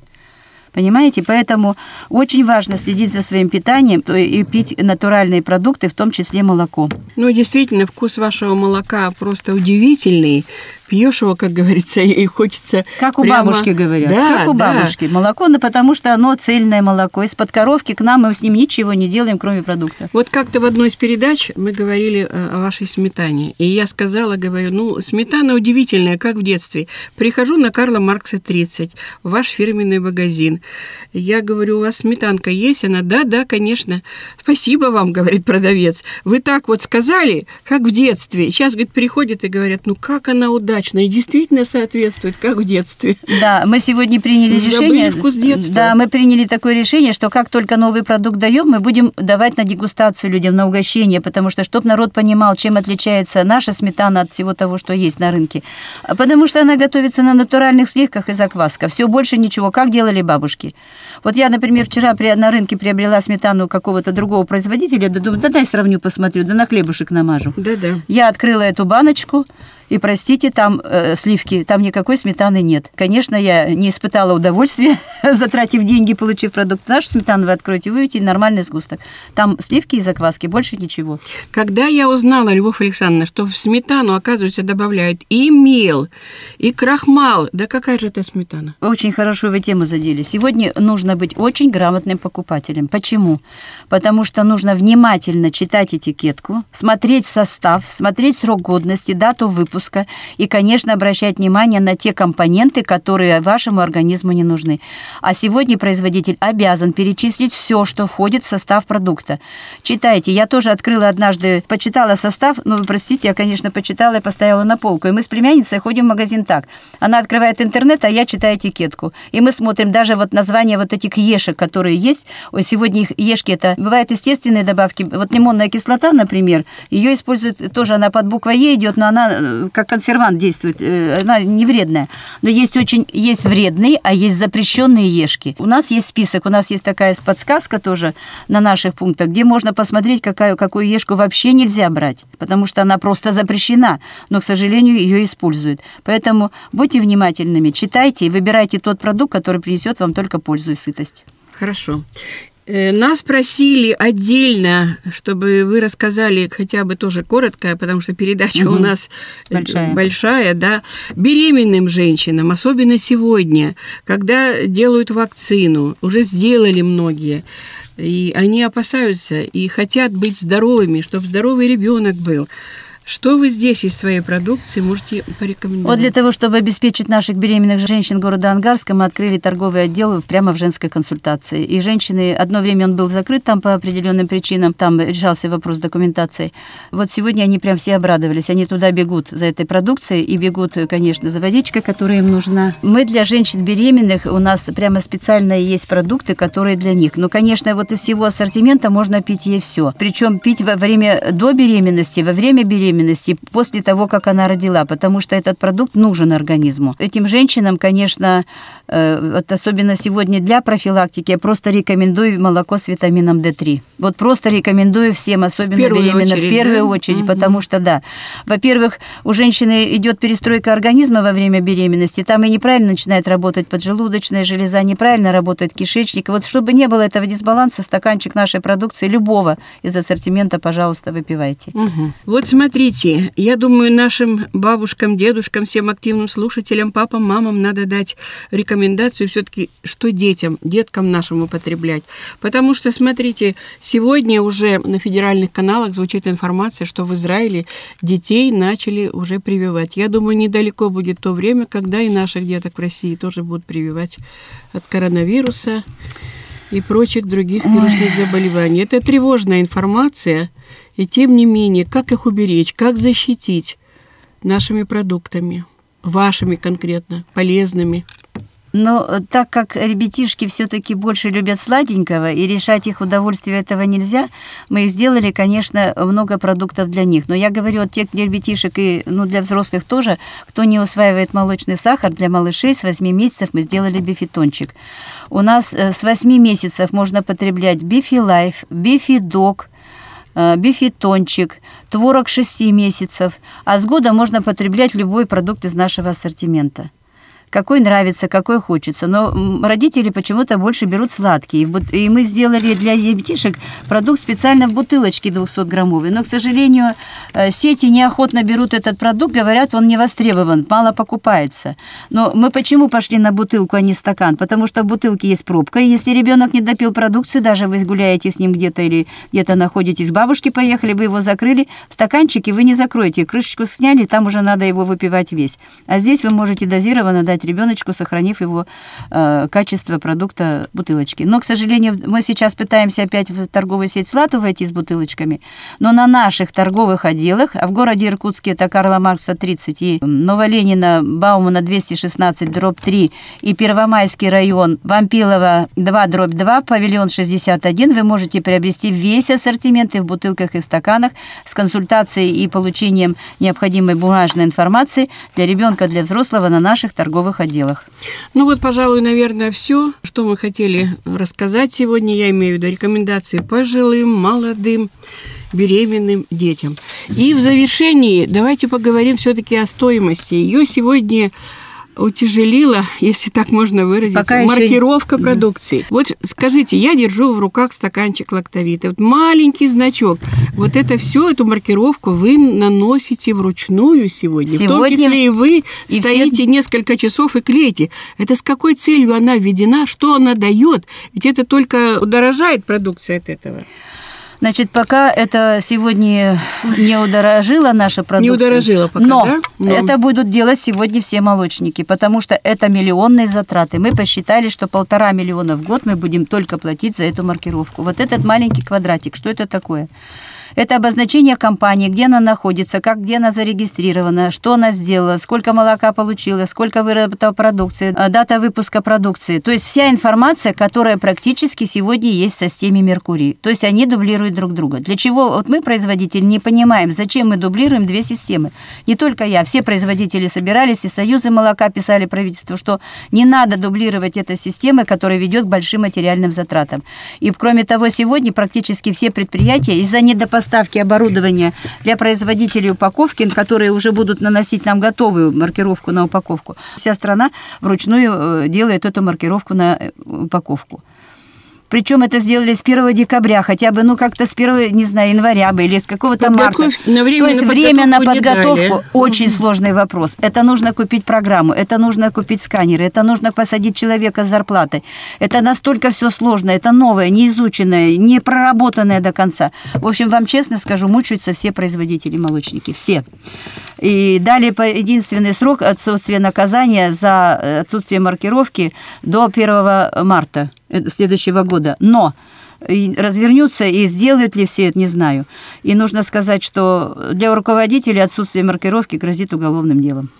Понимаете? Поэтому очень важно следить за своим питанием и пить натуральные продукты, в том числе молоко. Ну, действительно, вкус вашего молока просто удивительный пьешь его, как говорится, и хочется... Как у прямо... бабушки говорят. Да, как у да. бабушки. Молоко, ну, потому что оно цельное молоко. Из-под коровки к нам мы с ним ничего не делаем, кроме продукта. Вот как-то в одной из передач мы говорили э, о вашей сметане. И я сказала, говорю, ну, сметана удивительная, как в детстве. Прихожу на Карла Маркса 30, в ваш фирменный магазин. Я говорю, у вас сметанка есть? Она, да, да, конечно. Спасибо вам, говорит продавец. Вы так вот сказали, как в детстве. Сейчас, говорит, приходят и говорят, ну, как она удачна удачно и действительно соответствует, как в детстве. Да, мы сегодня приняли решение. вкус детства. Да, мы приняли такое решение, что как только новый продукт даем, мы будем давать на дегустацию людям, на угощение, потому что, чтобы народ понимал, чем отличается наша сметана от всего того, что есть на рынке. Потому что она готовится на натуральных сливках и заквасках. Все больше ничего, как делали бабушки. Вот я, например, вчера на рынке приобрела сметану какого-то другого производителя, да думаю, да дай сравню, посмотрю, да на хлебушек намажу. Да-да. Я открыла эту баночку, и простите, там э, сливки, там никакой сметаны нет. Конечно, я не испытала удовольствия, затратив деньги, получив продукт. Нашу сметану вы откроете, вы увидите нормальный сгусток. Там сливки и закваски, больше ничего. Когда я узнала, Любовь Александровна, что в сметану, оказывается, добавляют и мел, и крахмал, да какая же это сметана? Очень хорошо вы тему задели. Сегодня нужно быть очень грамотным покупателем. Почему? Потому что нужно внимательно читать этикетку, смотреть состав, смотреть срок годности, дату выпуска, выпуска и, конечно, обращать внимание на те компоненты, которые вашему организму не нужны. А сегодня производитель обязан перечислить все, что входит в состав продукта. Читайте. Я тоже открыла однажды, почитала состав, ну, простите, я, конечно, почитала и поставила на полку. И мы с племянницей ходим в магазин так. Она открывает интернет, а я читаю этикетку. И мы смотрим даже вот название вот этих ешек, которые есть. Ой, сегодня их ешки, это бывают естественные добавки. Вот лимонная кислота, например, ее используют тоже, она под буквой Е идет, но она э, как консервант действует э, она не вредная. Но есть очень есть вредные, а есть запрещенные ешки. У нас есть список, у нас есть такая подсказка тоже на наших пунктах, где можно посмотреть, какая, какую ешку вообще нельзя брать, потому что она просто запрещена, но, к сожалению, ее используют. Поэтому будьте внимательными, читайте и выбирайте тот продукт, который принесет вам только пользу и сытость. Хорошо. Э, нас просили отдельно, чтобы вы рассказали хотя бы тоже коротко, потому что передача угу. у нас э, большая. большая, да, беременным женщинам, особенно сегодня, когда делают вакцину, уже сделали многие, и они опасаются и хотят быть здоровыми, чтобы здоровый ребенок был. Что вы здесь из своей продукции можете порекомендовать? Вот для того, чтобы обеспечить наших беременных женщин города Ангарска, мы открыли торговый отдел прямо в женской консультации. И женщины, одно время он был закрыт там по определенным причинам, там решался вопрос документации. Вот сегодня они прям все обрадовались, они туда бегут за этой продукцией и бегут, конечно, за водичкой, которая им нужна. Мы для женщин беременных, у нас прямо специально есть продукты, которые для них. Но, конечно, вот из всего ассортимента можно пить ей все. Причем пить во время до беременности, во время беременности, беременности, после того, как она родила, потому что этот продукт нужен организму. Этим женщинам, конечно, э, вот особенно сегодня для профилактики, я просто рекомендую молоко с витамином D3. Вот просто рекомендую всем, особенно в беременным, очередь, в первую да? очередь, угу. потому что, да, во-первых, у женщины идет перестройка организма во время беременности, там и неправильно начинает работать поджелудочная железа, неправильно работает кишечник. Вот чтобы не было этого дисбаланса, стаканчик нашей продукции, любого из ассортимента, пожалуйста, выпивайте. Угу. Вот смотри, Смотрите, я думаю, нашим бабушкам, дедушкам, всем активным слушателям, папам, мамам надо дать рекомендацию все-таки, что детям, деткам нашим употреблять. Потому что, смотрите, сегодня уже на федеральных каналах звучит информация, что в Израиле детей начали уже прививать. Я думаю, недалеко будет то время, когда и наших деток в России тоже будут прививать от коронавируса и прочих других вирусных заболеваний. Это тревожная информация – и тем не менее, как их уберечь, как защитить нашими продуктами, вашими конкретно, полезными? Но э, так как ребятишки все-таки больше любят сладенького, и решать их удовольствие этого нельзя, мы сделали, конечно, много продуктов для них. Но я говорю от тех ребятишек и ну, для взрослых тоже, кто не усваивает молочный сахар, для малышей с 8 месяцев мы сделали бифитончик. У нас э, с 8 месяцев можно потреблять бифи лайф, бифи дог, Э, бифитончик, творог 6 месяцев, а с года можно потреблять любой продукт из нашего ассортимента какой нравится, какой хочется. Но родители почему-то больше берут сладкие. И мы сделали для детишек продукт специально в бутылочке 200-граммовый. Но, к сожалению, э, сети неохотно берут этот продукт, говорят, он не востребован, мало покупается. Но мы почему пошли на бутылку, а не стакан? Потому что в бутылке есть пробка, и если ребенок не допил продукцию, даже вы гуляете с ним где-то или где-то находитесь, бабушки поехали, вы его закрыли, стаканчики вы не закроете, крышечку сняли, там уже надо его выпивать весь. А здесь вы можете дозированно дать дать ребеночку, сохранив его э, качество продукта бутылочки. Но, к сожалению, мы сейчас пытаемся опять в торговую сеть Слату войти с бутылочками, но на наших торговых отделах, а в городе Иркутске это Карла Маркса 30 и Новоленина Баумана 216 дробь 3 и Первомайский район Вампилова 2 дробь 2, павильон 61, вы можете приобрести весь ассортимент и в бутылках и стаканах с консультацией и получением необходимой бумажной информации для ребенка, для взрослого на наших торговых торговых отделах. Ну вот, пожалуй, наверное, все, что мы хотели рассказать сегодня. Я имею в виду рекомендации пожилым, молодым, беременным детям. И в завершении давайте поговорим все-таки о стоимости. Ее сегодня утяжелила, если так можно выразиться, Пока маркировка еще... продукции. Вот скажите, я держу в руках стаканчик лактовита, вот маленький значок. Вот это все, эту маркировку вы наносите вручную сегодня. сегодня... В том числе и вы и стоите все... несколько часов и клеите. Это с какой целью она введена, что она дает? Ведь это только удорожает продукция от этого. Значит, пока это сегодня не удорожила наша продукция. Не удорожила пока, но, да? но это будут делать сегодня все молочники, потому что это миллионные затраты. Мы посчитали, что полтора миллиона в год мы будем только платить за эту маркировку. Вот этот маленький квадратик, что это такое? Это обозначение компании, где она находится, как, где она зарегистрирована, что она сделала, сколько молока получила, сколько выработала продукции, а, дата выпуска продукции. То есть вся информация, которая практически сегодня есть в системе Меркурий. То есть они дублируют друг друга. Для чего вот мы, производители, не понимаем, зачем мы дублируем две системы. Не только я, все производители собирались, и союзы молока писали правительству, что не надо дублировать этой системы, которая ведет к большим материальным затратам. И кроме того, сегодня практически все предприятия из-за недопоставки оборудования для производителей упаковки, которые уже будут наносить нам готовую маркировку на упаковку, вся страна вручную э, делает эту маркировку на э, упаковку. Причем это сделали с 1 декабря, хотя бы, ну, как-то с 1, не знаю, января бы или с какого-то марта. На время То есть на время на подготовку очень сложный вопрос. Это нужно купить программу, это нужно купить сканеры, это нужно посадить человека с зарплатой. Это настолько все сложно, это новое, неизученное, не проработанное до конца. В общем, вам честно скажу, мучаются все производители молочники, все. И дали по- единственный срок отсутствия наказания за э, отсутствие маркировки до 1 марта следующего года. Но и развернутся и сделают ли все это, не знаю. И нужно сказать, что для руководителей отсутствие маркировки грозит уголовным делом.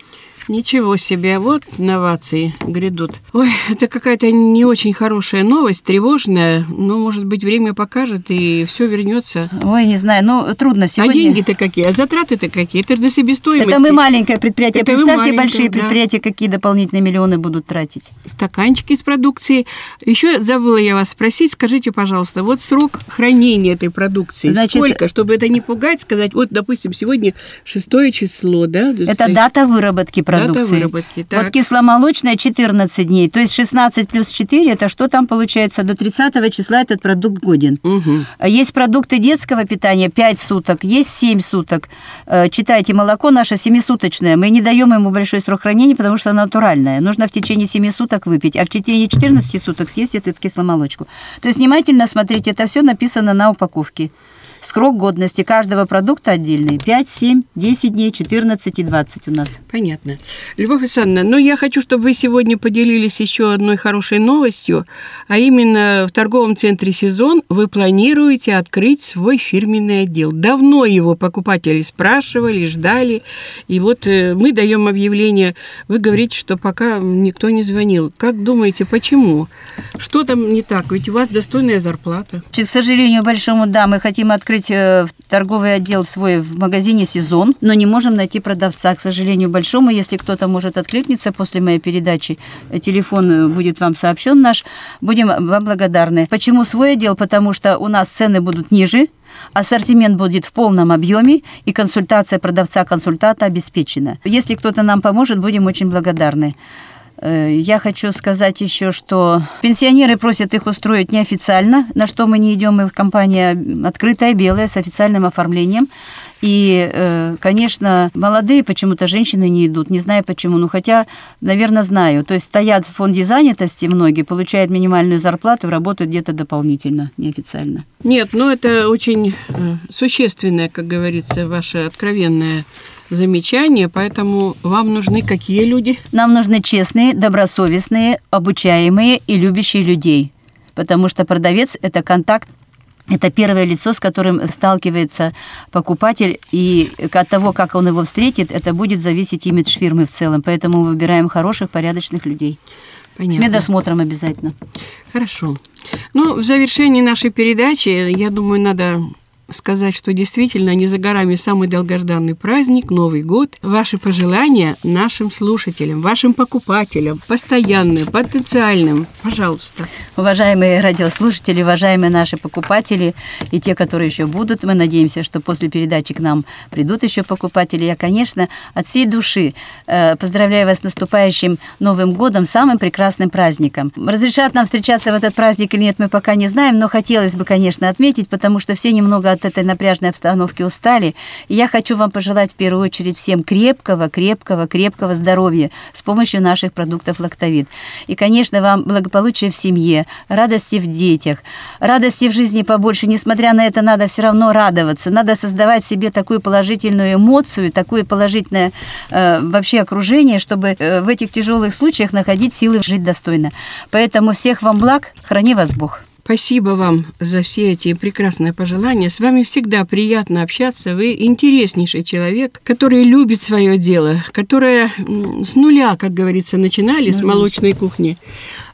Ничего себе, вот новации грядут. Ой, это какая-то не очень хорошая новость, тревожная, но, может быть, время покажет, и все вернется. Ой, не знаю, ну трудно сегодня. А деньги-то какие? А затраты-то какие? Это же до себестоимости. Это мы маленькое предприятие. Это Представьте, большие да. предприятия, какие дополнительные миллионы будут тратить. Стаканчики с продукцией. Еще забыла я вас спросить, скажите, пожалуйста, вот срок хранения этой продукции, Значит, сколько, чтобы это не пугать, сказать, вот, допустим, сегодня шестое число, да? Это дата выработки продукции. Выработки, так. Вот кисломолочная 14 дней, то есть 16 плюс 4, это что там получается? До 30 числа этот продукт годен. Угу. Есть продукты детского питания 5 суток, есть 7 суток. Э, Читайте, молоко наше 7-суточное. Мы не даем ему большой срок хранения, потому что оно натуральное. Нужно в течение 7 суток выпить, а в течение 14 суток съесть эту кисломолочку. То есть внимательно смотрите, это все написано на упаковке. Срок годности каждого продукта отдельный. 5, 7, 10 дней, 14 и 20 у нас. Понятно. Любовь Александровна, ну я хочу, чтобы вы сегодня поделились еще одной хорошей новостью, а именно в торговом центре «Сезон» вы планируете открыть свой фирменный отдел. Давно его покупатели спрашивали, ждали, и вот э, мы даем объявление. Вы говорите, что пока никто не звонил. Как думаете, почему? Что там не так? Ведь у вас достойная зарплата. К сожалению, большому, да, мы хотим открыть э, торговый отдел свой в магазине «Сезон», но не можем найти продавца. К сожалению, большому, если кто-то может откликниться после моей передачи, э, телефон э, будет вам сообщен наш, будем вам благодарны. Почему свой отдел? Потому что у нас цены будут ниже, ассортимент будет в полном объеме, и консультация продавца-консультанта обеспечена. Если кто-то нам поможет, будем очень благодарны. Э, Я хочу сказать еще, что пенсионеры просят их устроить неофициально, на что мы не идем, мы компания открытая, белая, с официальным оформлением. И, э, конечно, молодые почему-то женщины не идут, не знаю почему, ну хотя, наверное, знаю. То есть стоят в фонде занятости многие, получают минимальную зарплату, работают где-то дополнительно, неофициально. Нет, ну это очень э, существенное, как говорится, ваше откровенное замечание, поэтому вам нужны какие люди? Нам нужны честные, добросовестные, обучаемые и любящие людей. Потому что продавец – это контакт это первое лицо, с которым сталкивается покупатель, и от того, как он его встретит, это будет зависеть имидж фирмы в целом. Поэтому мы выбираем хороших, порядочных людей. С Понятно. медосмотром обязательно. Хорошо. Ну, в завершении нашей передачи, я думаю, надо сказать, что действительно не за горами самый долгожданный праздник, Новый год. Ваши пожелания нашим слушателям, вашим покупателям, постоянным, потенциальным, пожалуйста. Уважаемые радиослушатели, уважаемые наши покупатели и те, которые еще будут, мы надеемся, что после передачи к нам придут еще покупатели. Я, конечно, от всей души э, поздравляю вас с наступающим Новым годом, самым прекрасным праздником. Разрешат нам встречаться в этот праздник или нет, мы пока не знаем, но хотелось бы, конечно, отметить, потому что все немного от этой напряжной обстановки устали. И я хочу вам пожелать в первую очередь всем крепкого, крепкого, крепкого здоровья с помощью наших продуктов «Лактовид». И, конечно, вам благополучия в семье, радости в детях, радости в жизни побольше. Несмотря на это, надо все равно радоваться. Надо создавать себе такую положительную эмоцию, такое положительное э, вообще окружение, чтобы э, в этих тяжелых случаях находить силы жить достойно. Поэтому всех вам благ, храни вас Бог. Спасибо вам за все эти прекрасные пожелания. С вами всегда приятно общаться. Вы интереснейший человек, который любит свое дело, которое с нуля, как говорится, начинали с молочной кухни.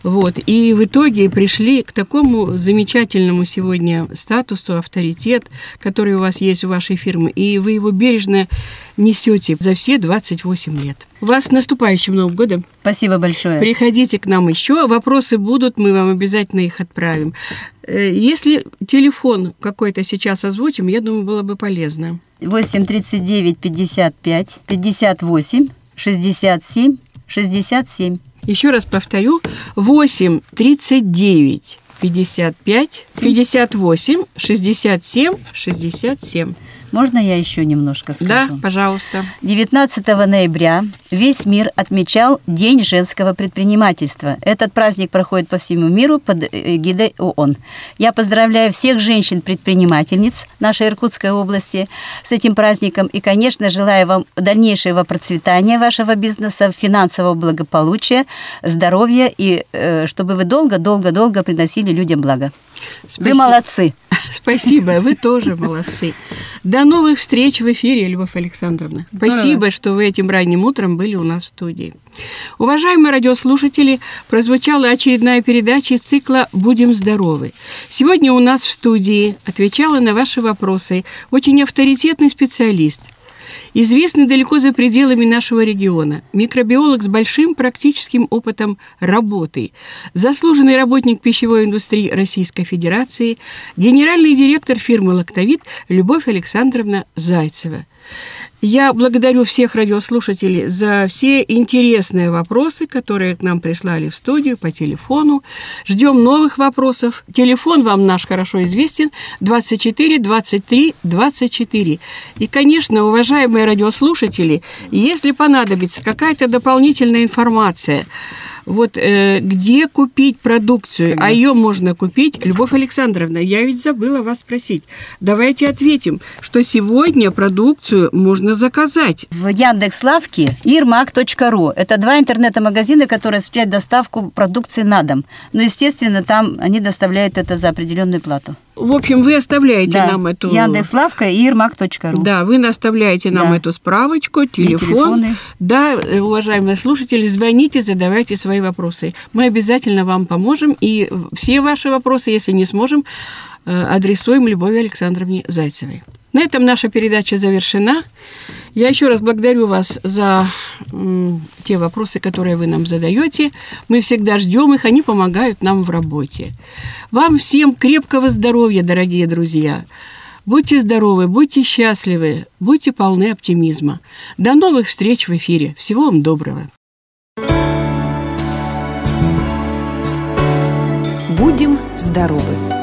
Вот. И в итоге пришли к такому замечательному сегодня статусу, авторитет, который у вас есть у вашей фирмы, и вы его бережно несете за все 28 лет. Вас с наступающим Новым годом! Спасибо большое! Приходите к нам еще, вопросы будут, мы вам обязательно их отправим. Э, если телефон какой-то сейчас озвучим, я думаю, было бы полезно. 8 39 55 58 67 67. Еще раз повторю, 8 39 55 58 67 67. Можно я еще немножко скажу? Да, пожалуйста. 19 ноября весь мир отмечал День женского предпринимательства. Этот праздник проходит по всему миру под эгидой ООН. Я поздравляю всех женщин-предпринимательниц нашей Иркутской области с этим праздником и, конечно, желаю вам дальнейшего процветания вашего бизнеса, финансового благополучия, здоровья и э, чтобы вы долго-долго-долго приносили людям благо. Спасибо. Вы молодцы. Спасибо, вы тоже молодцы. До новых встреч в эфире, Любовь Александровна. Спасибо, что вы этим ранним утром были у нас в студии. Уважаемые радиослушатели, прозвучала очередная передача из цикла «Будем здоровы». Сегодня у нас в студии отвечала на ваши вопросы очень авторитетный специалист – известный далеко за пределами нашего региона, микробиолог с большим практическим опытом работы, заслуженный работник пищевой индустрии Российской Федерации, генеральный директор фирмы «Лактовит» Любовь Александровна Зайцева. Я благодарю всех радиослушателей за все интересные вопросы, которые к нам прислали в студию по телефону. Ждем новых вопросов. Телефон вам наш хорошо известен 24 23 24. И, конечно, уважаемые радиослушатели, если понадобится какая-то дополнительная информация, вот э, где купить продукцию, Конечно. а ее можно купить, Любовь Александровна, я ведь забыла вас спросить. Давайте ответим, что сегодня продукцию можно заказать. В Яндекс Лавке irmak.ru. Это два интернета-магазина, которые осуществляют доставку продукции на дом. Но, естественно, там они доставляют это за определенную плату. В общем, вы оставляете да. нам эту... Яндекс.Лавка и irmak.ru. Да, вы оставляете нам да. эту справочку, телефон. Да, э, уважаемые слушатели, звоните, задавайте свои вопросы. Мы обязательно вам поможем, и все ваши вопросы, если не сможем, э, адресуем Любови Александровне Зайцевой. На этом наша передача завершена. Я еще раз благодарю вас за те вопросы, которые вы нам задаете. Мы всегда ждем их, они помогают нам в работе. Вам всем крепкого здоровья, дорогие друзья. Будьте здоровы, будьте счастливы, будьте полны оптимизма. До новых встреч в эфире. Всего вам доброго. Будем здоровы!